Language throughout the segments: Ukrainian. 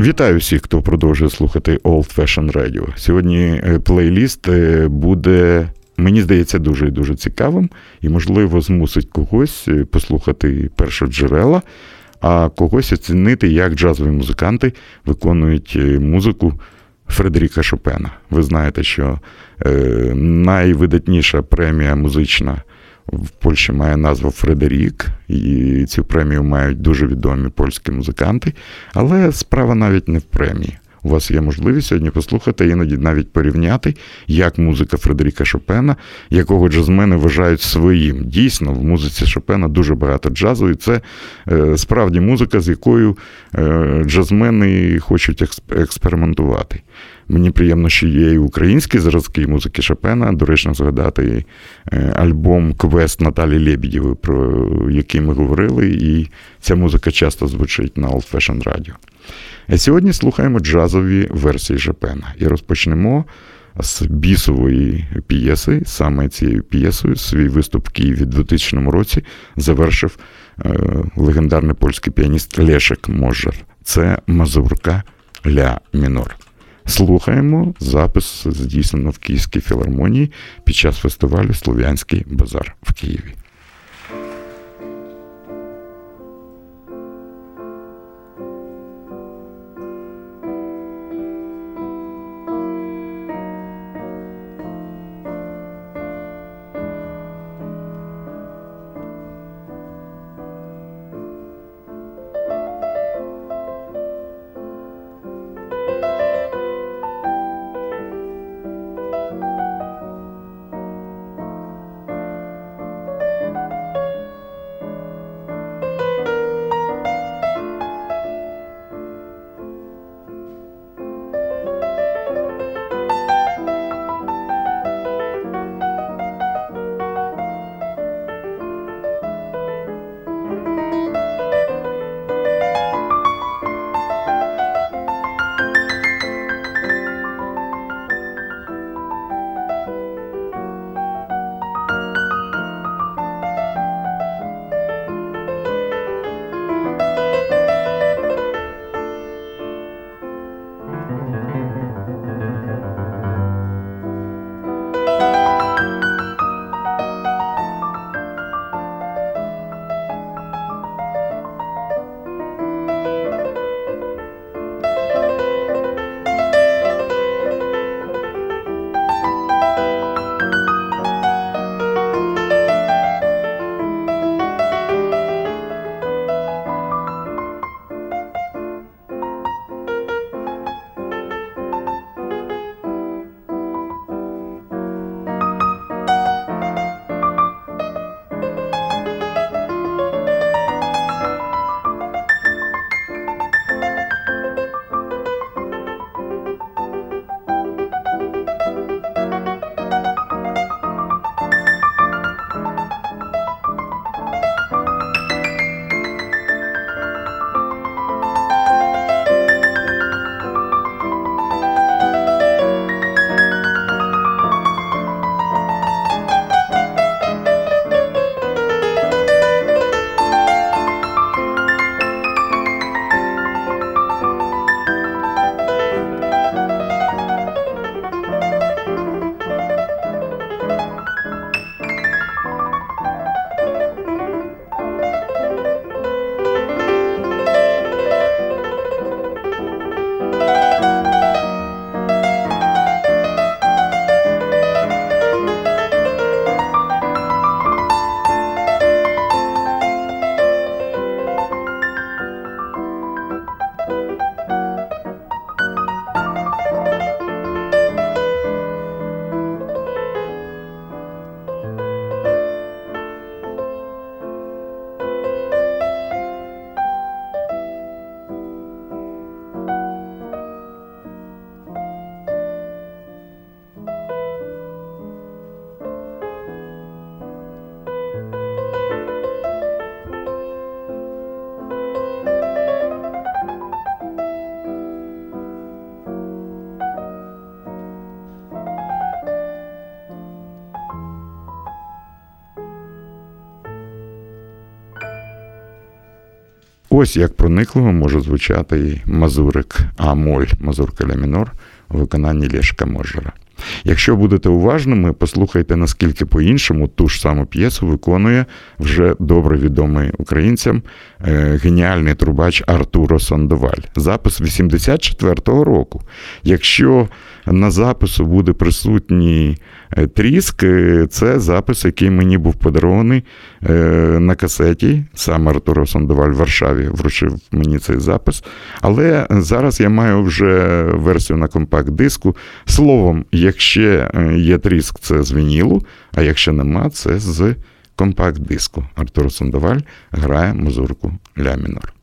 Вітаю всіх, хто продовжує слухати Old Fashion Radio. Сьогодні е, плейліст е, буде, мені здається, дуже і дуже цікавим і, можливо, змусить когось е, послухати першоджерела, а когось оцінити, як джазові музиканти виконують музику Фредеріка Шопена. Ви знаєте, що найвидатніша премія музична в Польщі має назву Фредерік, і цю премію мають дуже відомі польські музиканти. Але справа навіть не в премії. У вас є можливість сьогодні послухати, іноді навіть порівняти, як музика Фредеріка Шопена, якого джазмени вважають своїм. Дійсно, в музиці Шопена дуже багато джазу, і це е, справді музика, з якою е, джазмени хочуть експериментувати. Мені приємно, що є і українські зразки музики Шопена. Доречно згадати е, альбом Квест Наталі Лебідєвої, про який ми говорили, і ця музика часто звучить на Old Fashion Radio. А сьогодні слухаємо джазові версії Шопена і розпочнемо з бісової п'єси. Саме цією п'єсою свій виступ в Києві в 2000 році завершив е, легендарний польський піаніст Лешек Можер. Це мазурка ля мінор. Слухаємо запис здійснено в Київській філармонії під час фестивалю Слов'янський базар в Києві. Ось як проникливо може звучати і мазурик А-моль, мазурка ля мінор у виконанні Лєшка Можера. Якщо будете уважними, послухайте, наскільки по-іншому ту ж саму п'єсу виконує вже добре відомий українцям е, геніальний трубач Артуро Сандоваль. Запис 84-го року. Якщо на запису буде присутній е, тріск, е, це запис, який мені був подарований на касеті. Сам Артуро Сандоваль в Варшаві вручив мені цей запис. Але зараз я маю вже версію на компакт-диску. Словом, якщо є тріск, це з вінілу, а якщо нема, це з компакт-диску. Артур Сандоваль грає музурку ля мінор.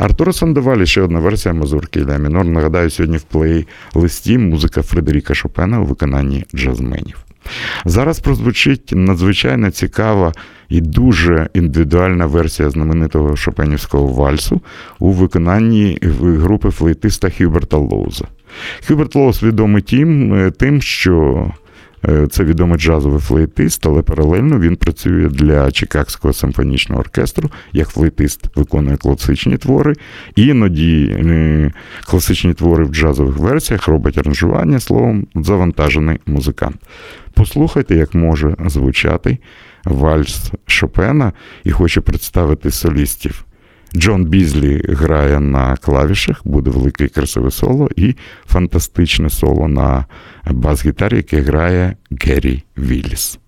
Артура Сандевалі ще одна версія мазурки Ля мінор. Нагадаю, сьогодні в плейлисті музика Фредеріка Шопена у виконанні джазменів. Зараз прозвучить надзвичайно цікава і дуже індивідуальна версія знаменитого шопенівського вальсу у виконанні групи флейтиста Хюберта Лоуза. Хюберт Лоуз відомий тим, що це відомий джазовий флейтист, але паралельно він працює для Чикагського симфонічного оркестру, як флейтист виконує класичні твори, іноді е, класичні твори в джазових версіях робить аранжування, словом, завантажений музикант. Послухайте, як може звучати вальс Шопена і хочу представити солістів. Джон Бізлі грає на клавішах, буде велике красиве соло, і фантастичне соло на бас-гітарі, яке грає Геррі Вілліс.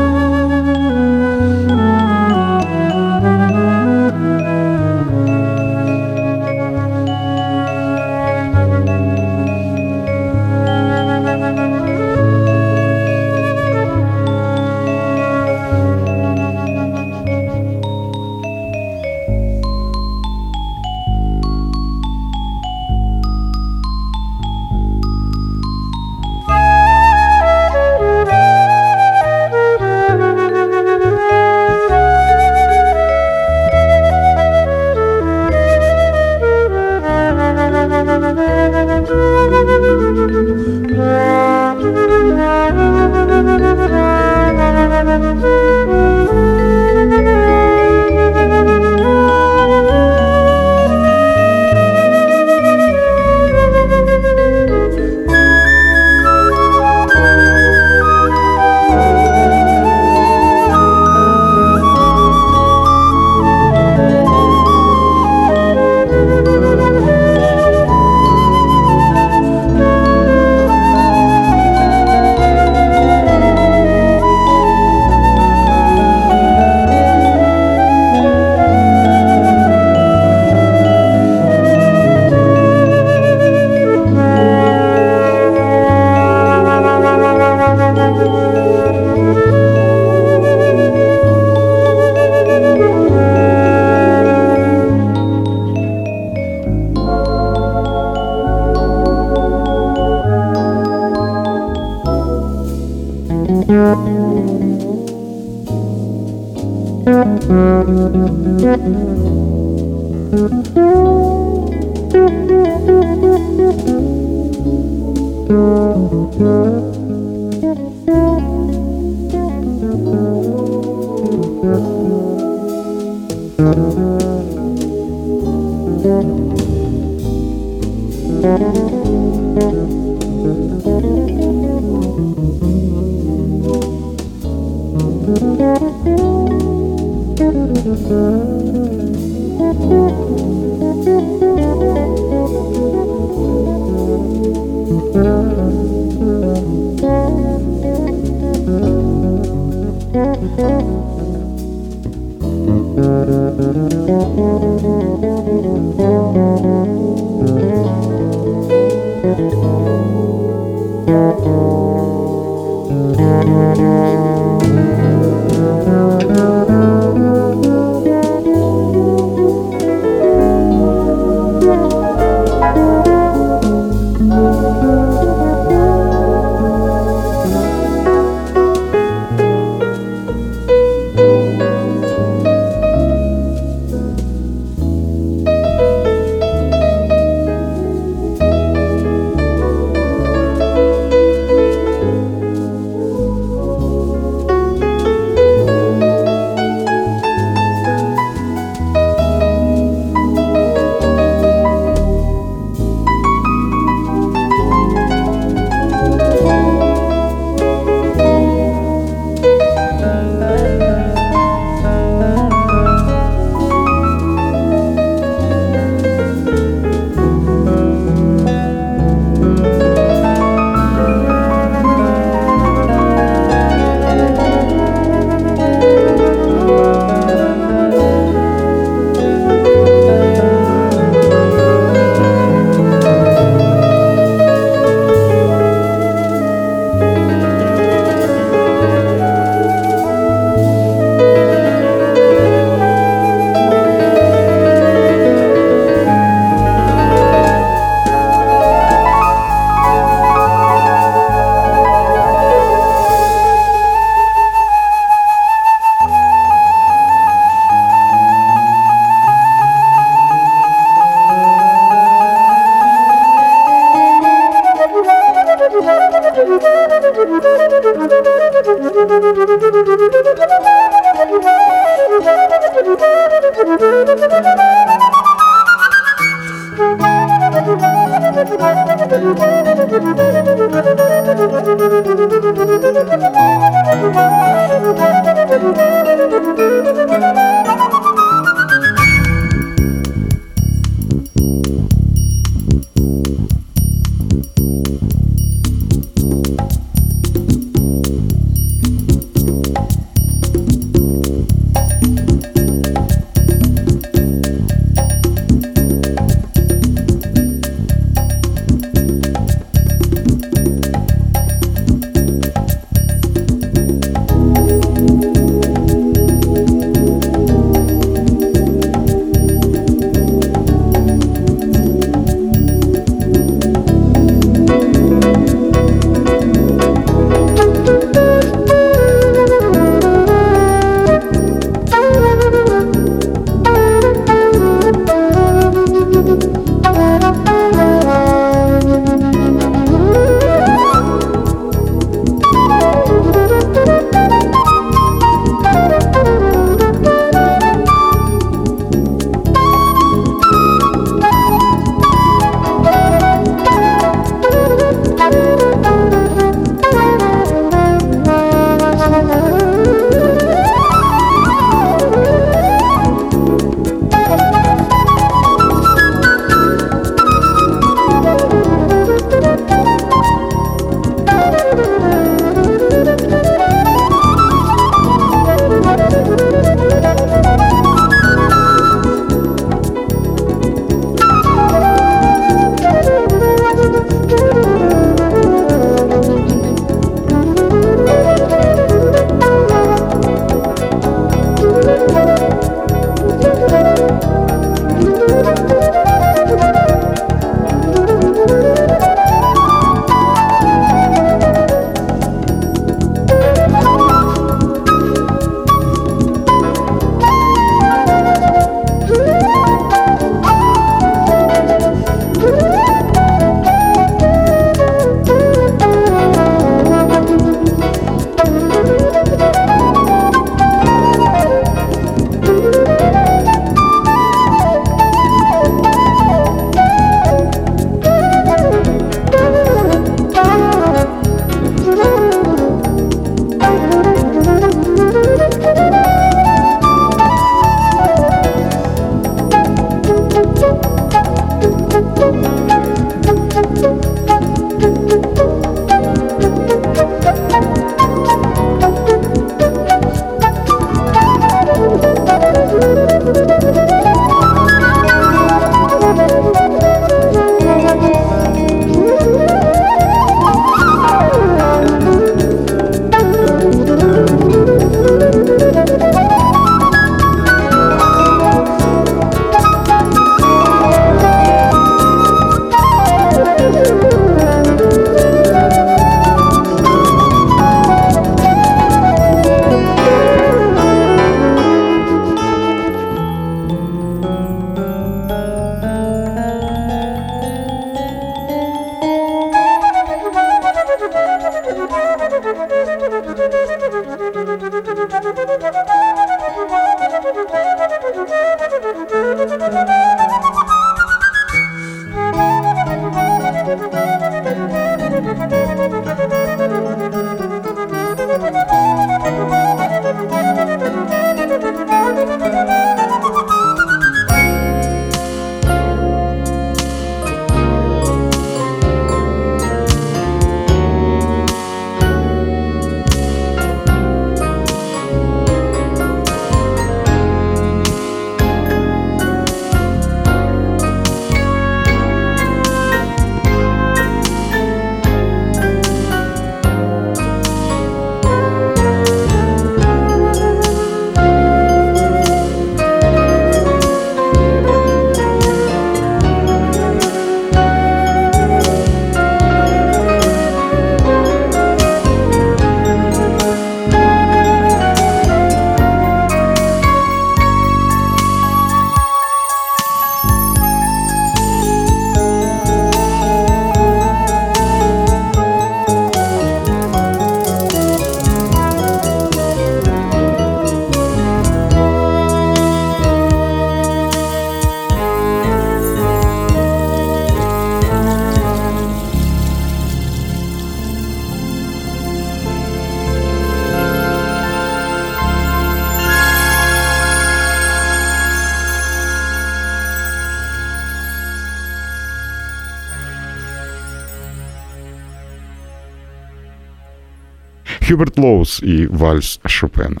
Хюберт Лоус і Вальс Шопена.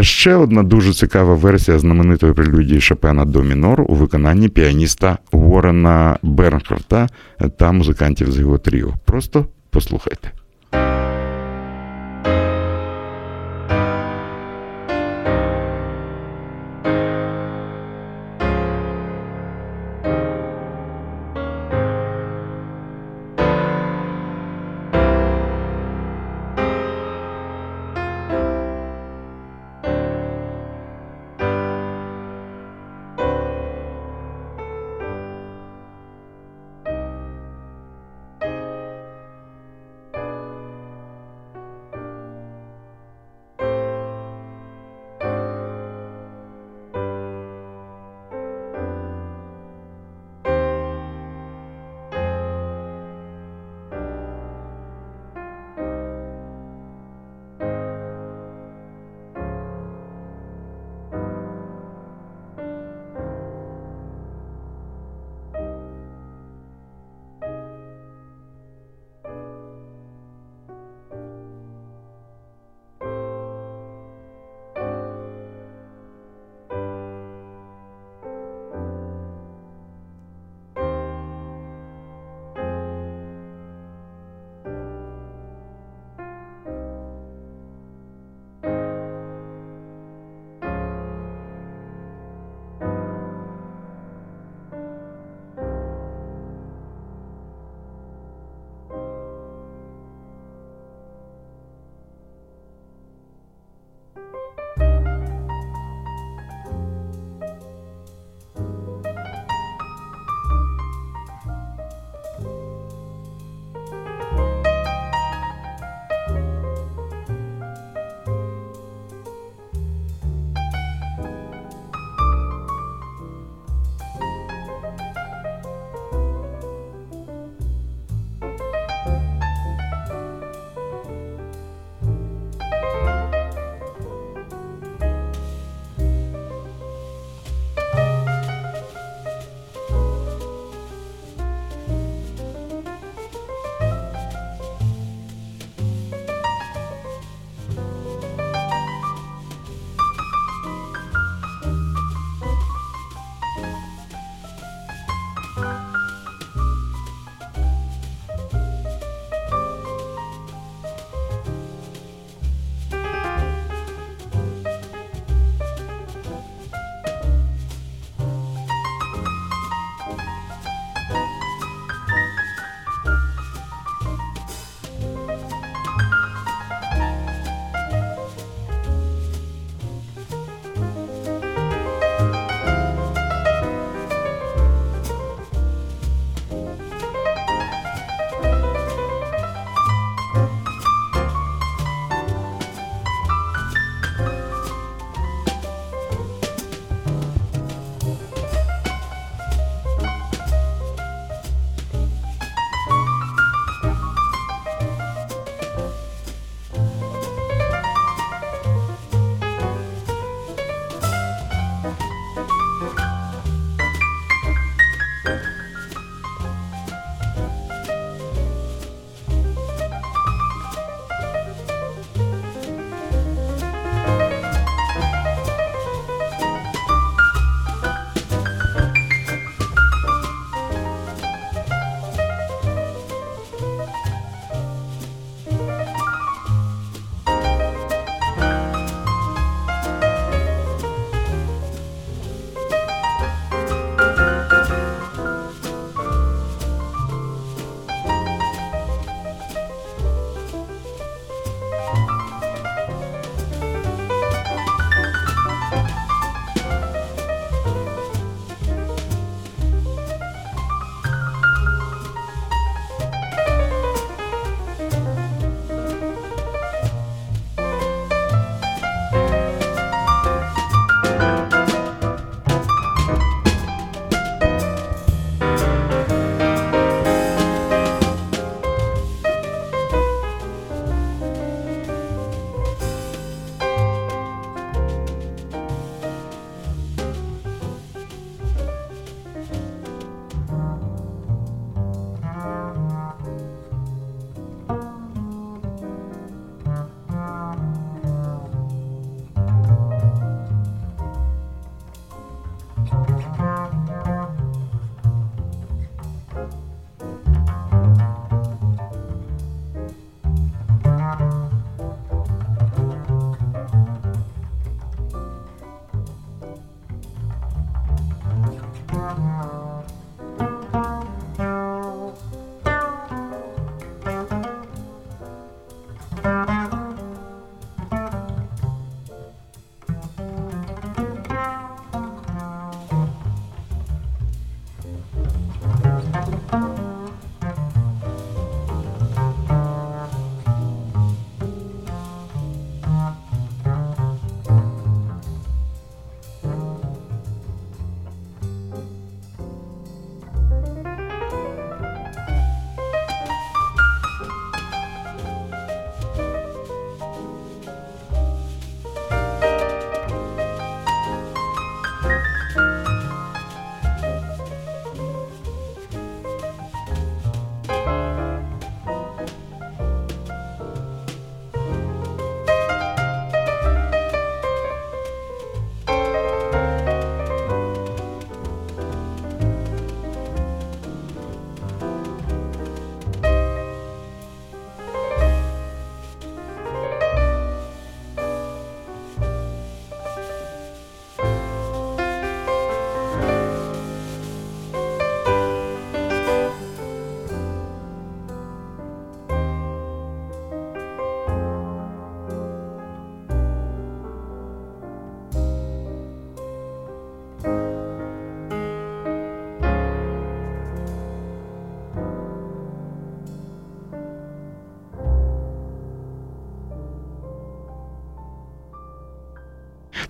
Ще одна дуже цікава версія знаменитої прелюдії Шопена до мінор у виконанні піаніста Уоррена Бернхарта та музикантів з його тріо. Просто послухайте.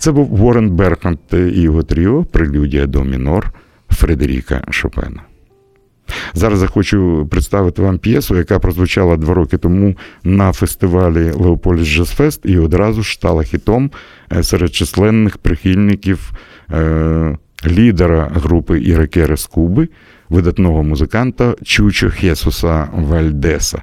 Це був Уоррен Берхант і його тріо Прелюдія до мінор Фредеріка Шопена. Зараз я хочу представити вам п'єсу, яка прозвучала два роки тому на фестивалі Леополіс Джазфест і одразу ж стала хітом е, серед численних прихильників е, лідера групи Іракере з Куби, видатного музиканта Чучо Хесуса Вальдеса.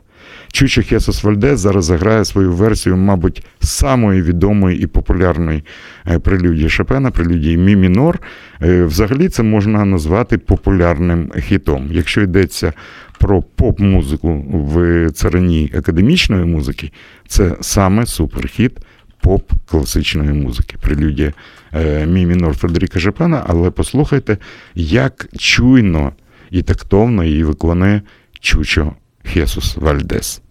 Чучо Хесус Вальдес зараз заграє свою версію, мабуть, самої відомої і популярної е, прелюдії Шопена, прелюдії Мі мінор. Е, взагалі це можна назвати популярним хітом. Якщо йдеться про поп-музику в царині академічної музики, це саме суперхіт поп класичної музики. Прелюдія е, Мі мінор Фредеріка Шопена, але послухайте, як чуйно і тактовно її виконує Чучо Хесус Вальдес.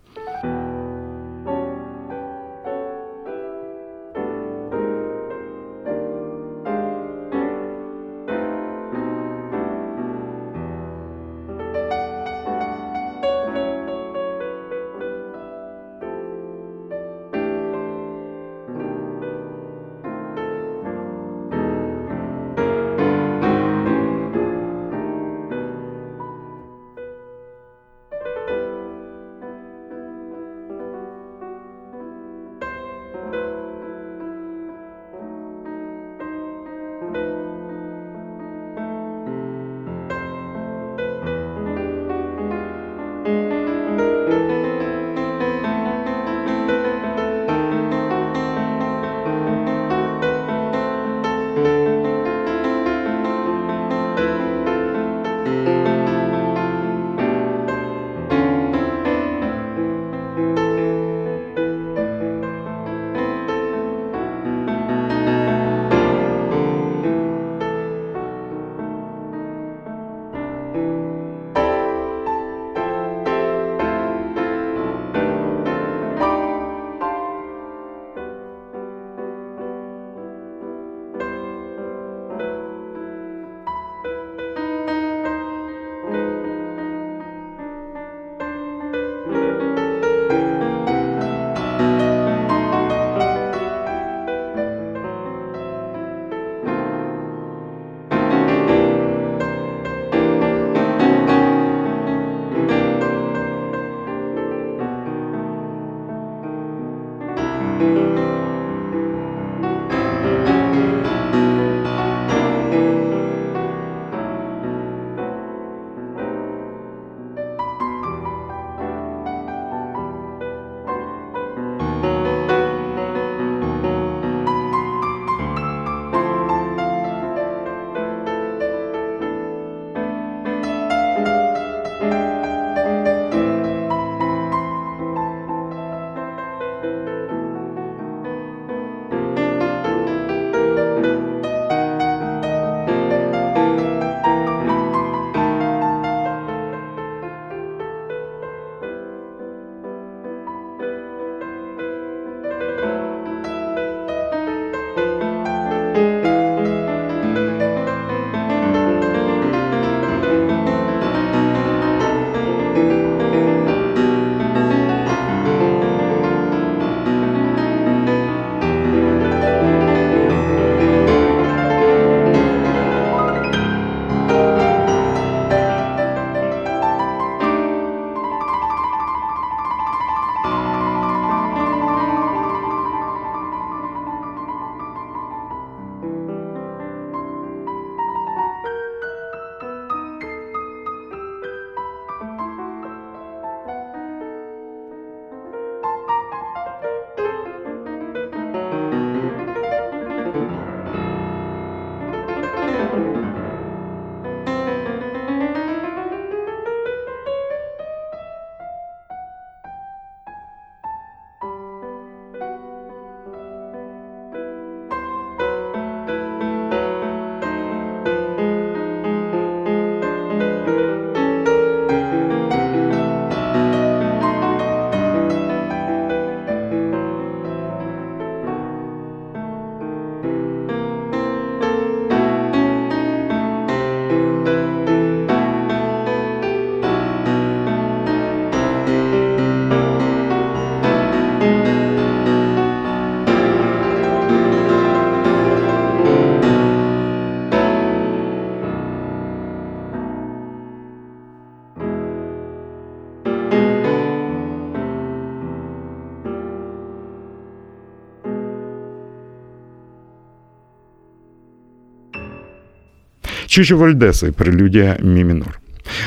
Чижо Вальдеса, прелюдія Мі.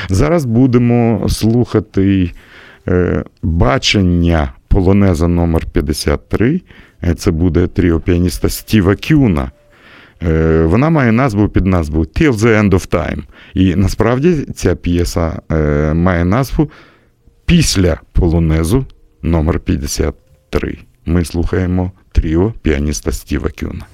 Зараз будемо слухати е, бачення полонеза номер 53 е, Це буде тріо піаніста Стіва Кюна. Е, вона має назву під назву Till the End of Time. І насправді ця п'єса має назву Після полонезу номер 53 Ми слухаємо тріо піаніста Стіва Кюна.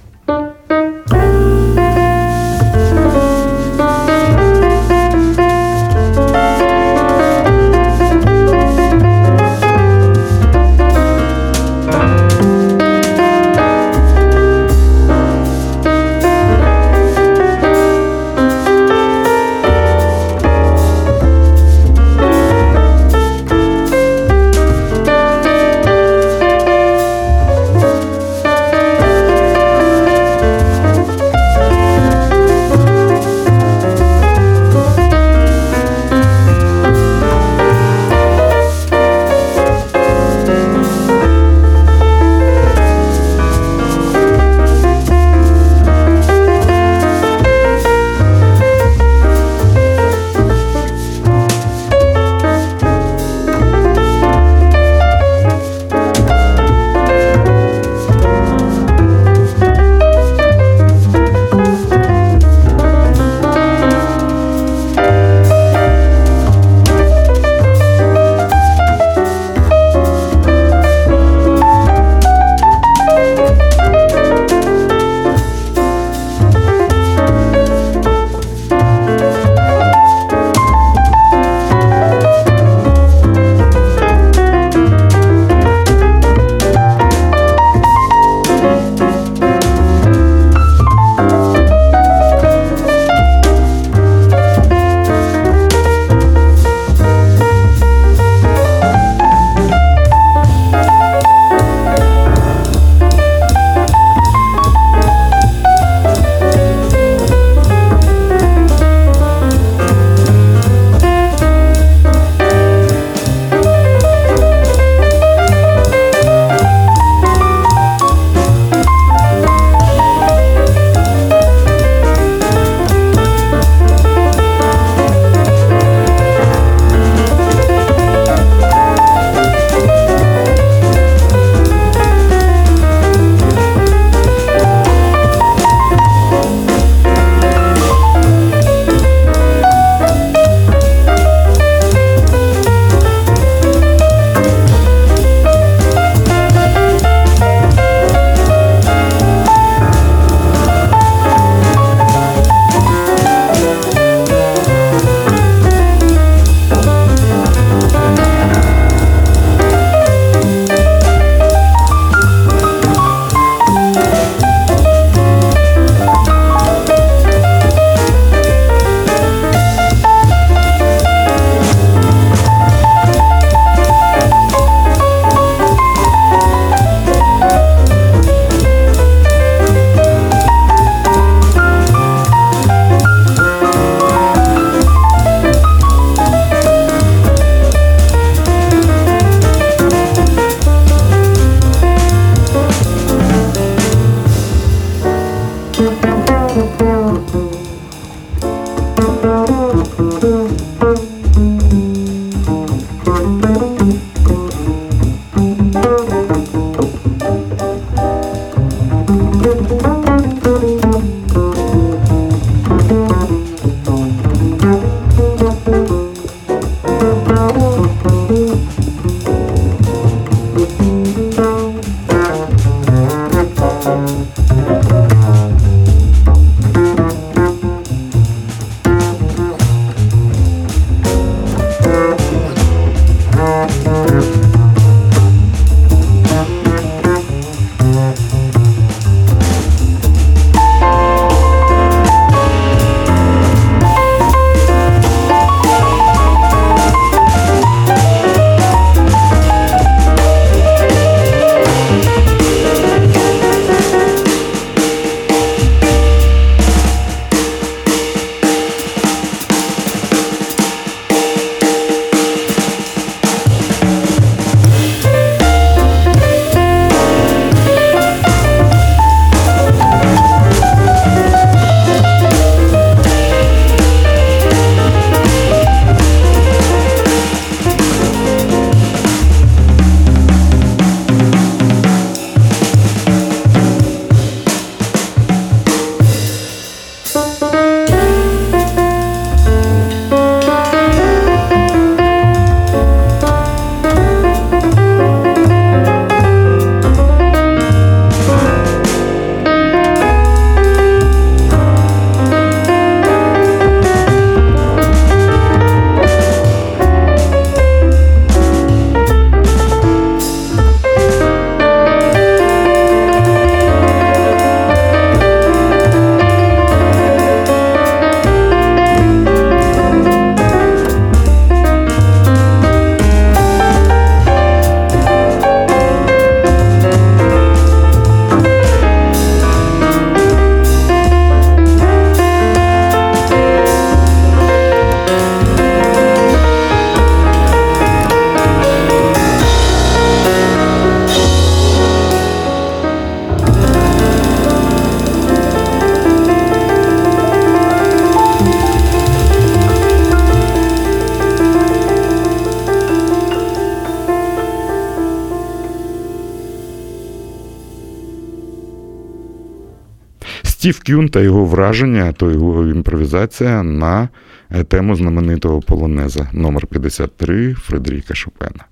Кюн та його враження, то його імпровізація на е, тему знаменитого полонеза номер 53 Фредеріка Шопена.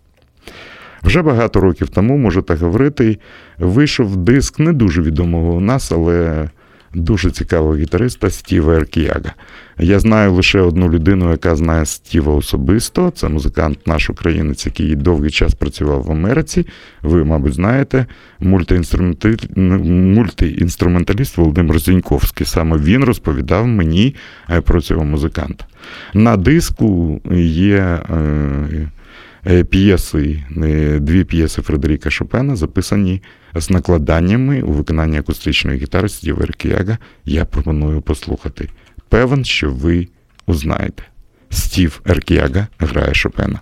Вже багато років тому, може так говорити, вийшов диск не дуже відомого у нас, але дуже цікавого гітариста Стіва Еркіяга. Я знаю лише одну людину, яка знає Стіва особисто. Це музикант наш українець, який довгий час працював в Америці. Ви, мабуть, знаєте, мультиінструменталіст Володимир Зіньковський. Саме він розповідав мені е, про цього музиканта. На диску є. Е, е, п'єси, дві п'єси Фредеріка Шопена записані з накладаннями у виконанні акустичної гітари Стіва Еркіяга. Я пропоную послухати. Певен, що ви узнаєте. Стів Еркіяга грає Шопена.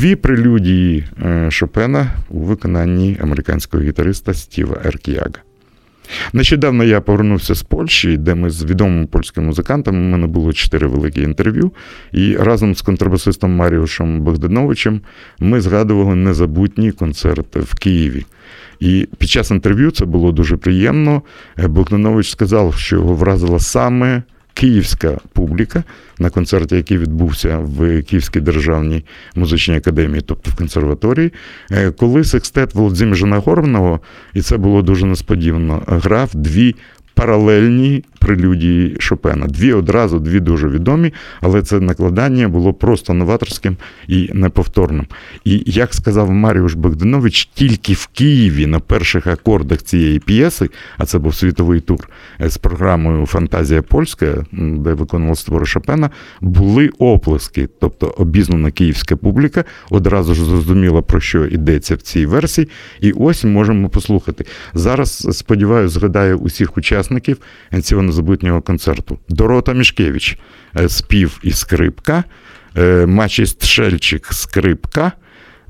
Дві прелюдії е, Шопена у виконанні американського гітариста Стіва Еркіяга. Нещодавно я повернувся з Польщі, де ми з відомими польськими музикантами, у мене було чотири великі інтерв'ю, і разом з контрабасистом Маріушем Богдановичем ми згадували незабутній концерт в Києві. І під час інтерв'ю це було дуже приємно. Богданович сказав, що його вразила саме київська публіка на концерті, який відбувся в Київській державній музичній академії, тобто в консерваторії, е, коли секстет Володимира Нагорного, і це було дуже несподівано, грав дві паралельні прелюдії Шопена. Дві одразу, дві дуже відомі, але це накладання було просто новаторським і неповторним. І як сказав Маріуш Богданович, тільки в Києві на перших акордах цієї п'єси, а це був світовий тур з програмою Фантазія польська, де виконував твори Шопена, були оплески, тобто обізнана київська публіка одразу ж зрозуміла, про що йдеться в цій версії. І ось можемо послухати. Зараз, сподіваюся, згадаю усіх учасників цього незабутнього концерту. Дорота Мішкевич, е, спів і скрипка, е, Мачіст Шельчик скрипка.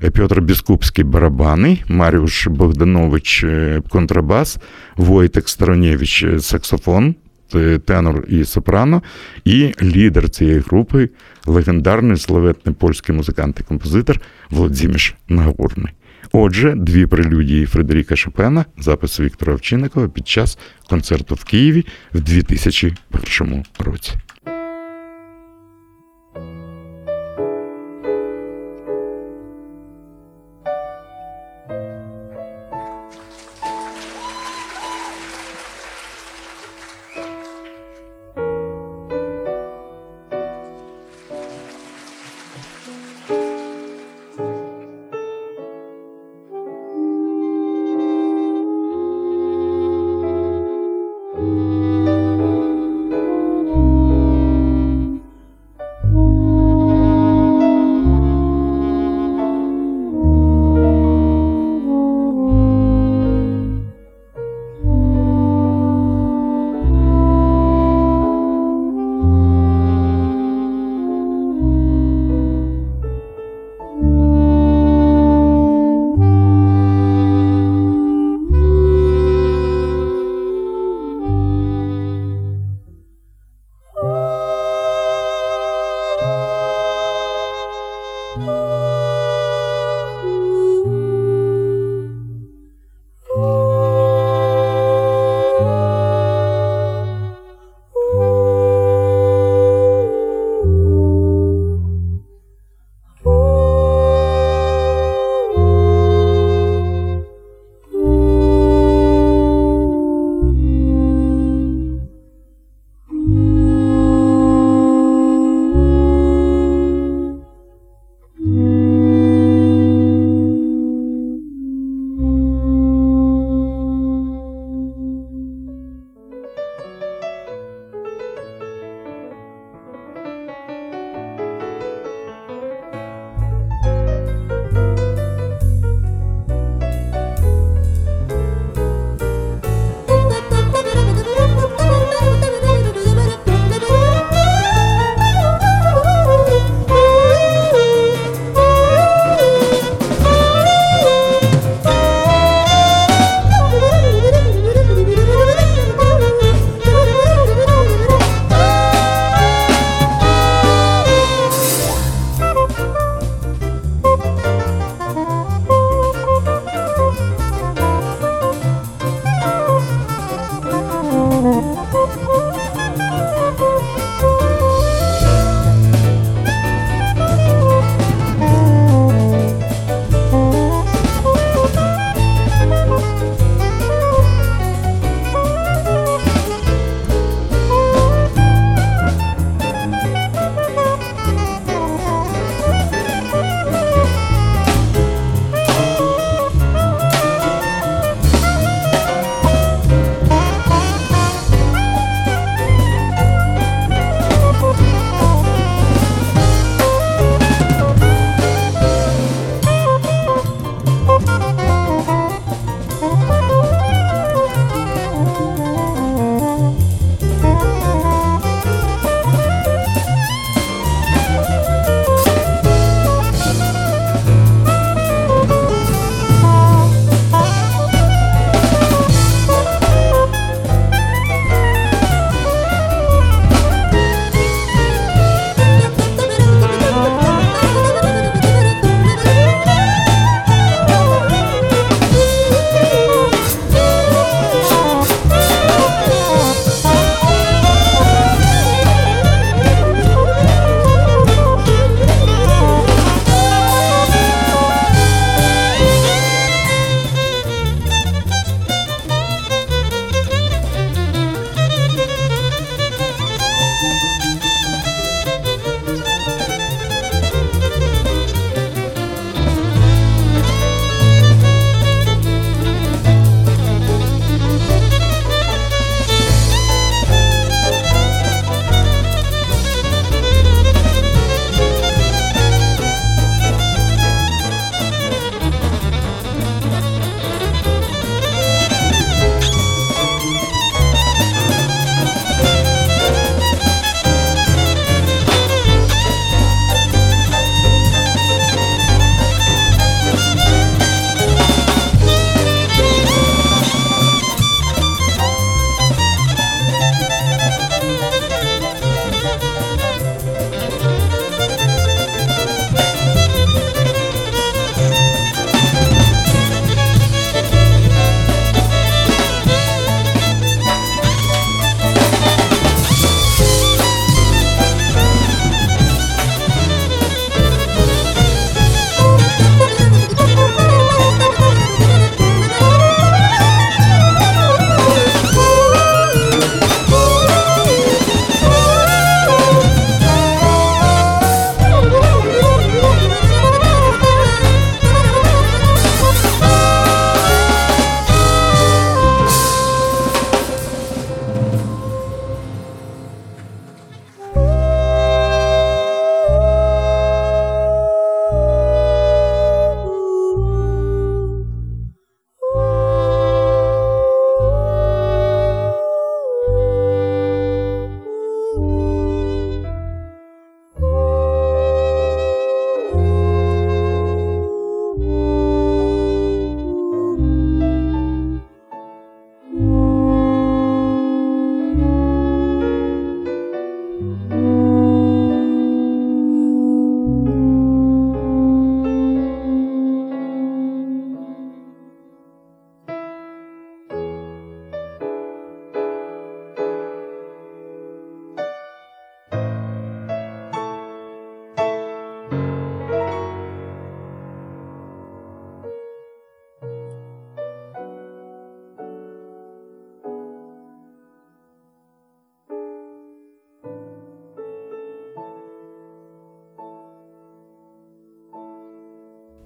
Е, Петр Біскупський барабани, Маріуш Богданович контрабас, Войтек Сторонєвич саксофон, тенор і сопрано, і лідер цієї групи легендарний славетний польський музикант і композитор Володимир Нагорний. Отже, дві прелюдії Фредеріка Шопена, запис Віктора Овчинникова під час концерту в Києві в 2001 році.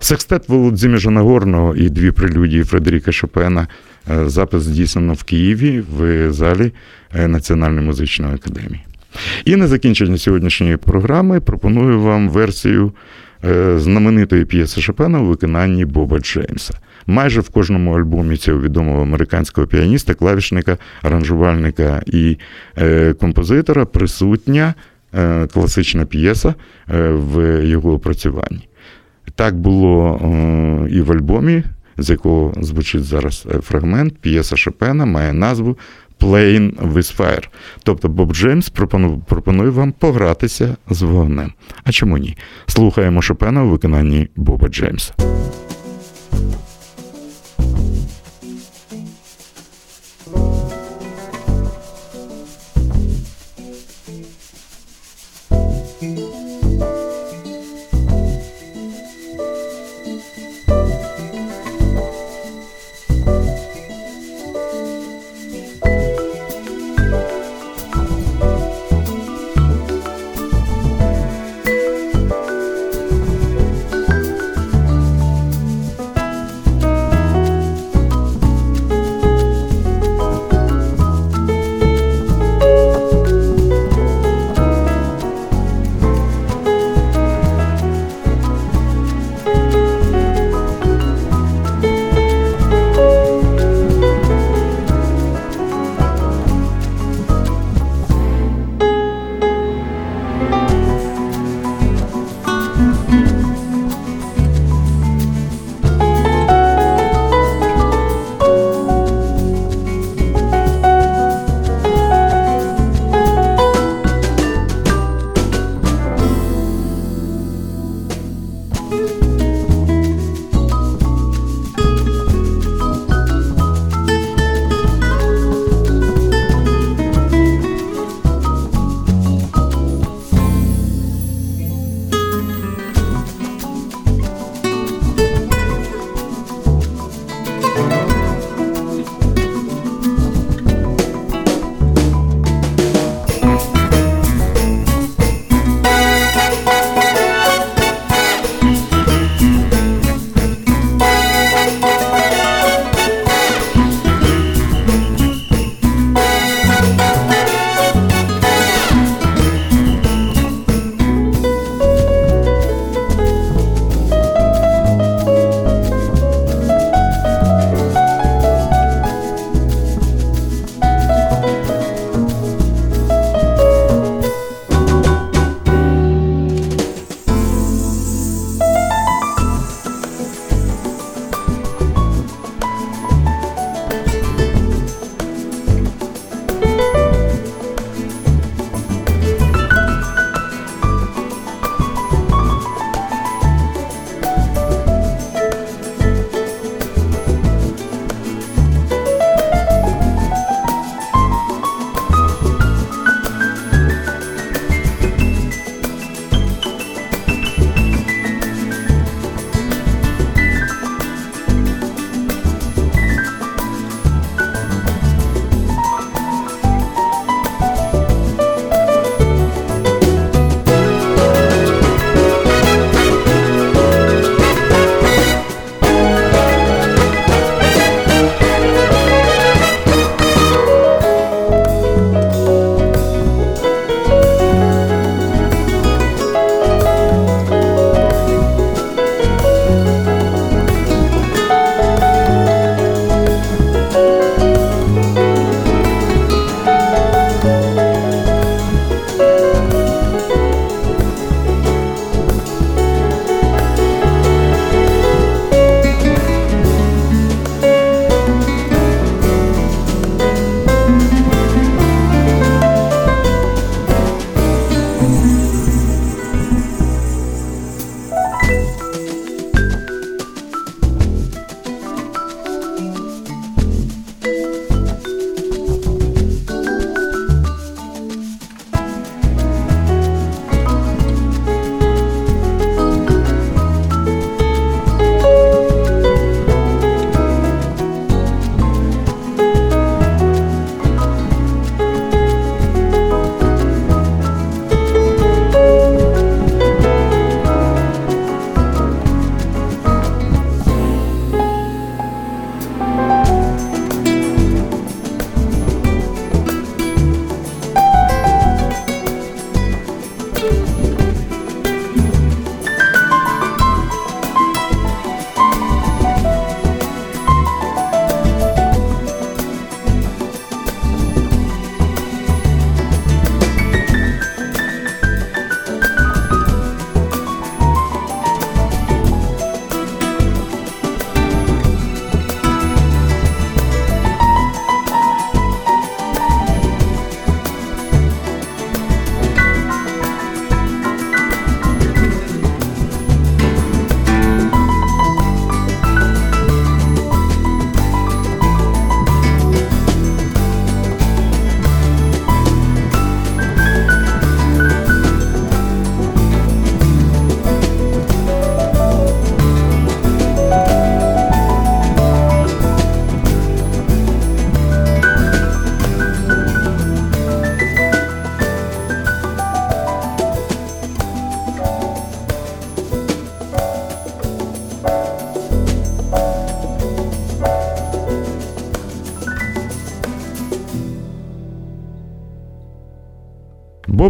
Секстет Володимира Нагорного і дві прелюдії Фредеріка Шопена. Е, запис здійснено в Києві в залі е, Національної музичної академії. І на закінчення сьогоднішньої програми пропоную вам версію е, знаменитої п'єси Шопена у виконанні Боба Джеймса. Майже в кожному альбомі цього відомого американського піаніста, клавішника, аранжувальника і композитора присутня класична п'єса в його опрацюванні. Так було і в альбомі, з якого звучить зараз е, фрагмент, п'єса Шопена має назву Playing with Fire. Тобто Боб Джеймс пропонує вам погратися з вогнем. А чому ні? Слухаємо Шопена у виконанні Боба Джеймса.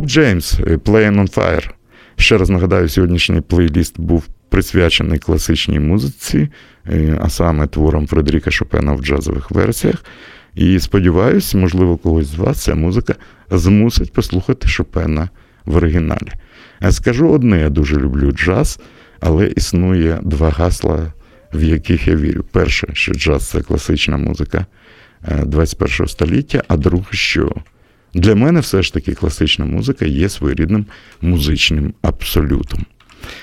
Боб Джеймс Playing on Fire. Ще раз нагадаю, сьогоднішній плейліст був присвячений класичній музиці, а саме творам Фредеріка Шопена в джазових версіях. І сподіваюсь, можливо, когось з вас ця музика змусить послухати Шопена в оригіналі. Скажу одне, я дуже люблю джаз, але існує два гасла, в яких я вірю. Перше, що джаз це класична музика 21 століття, а друге, що для мене все ж таки класична музика є своєрідним музичним абсолютом.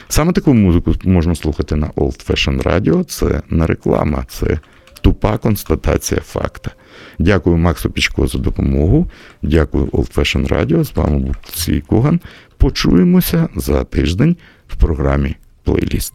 Саме таку музику можна слухати на Old Fashion Radio, це не реклама, це тупа констатація факта. Дякую Максу Пічко за допомогу. Дякую Old Fashion Radio. З вами був Цій Коган. Почуємося за тиждень в програмі Плейліст.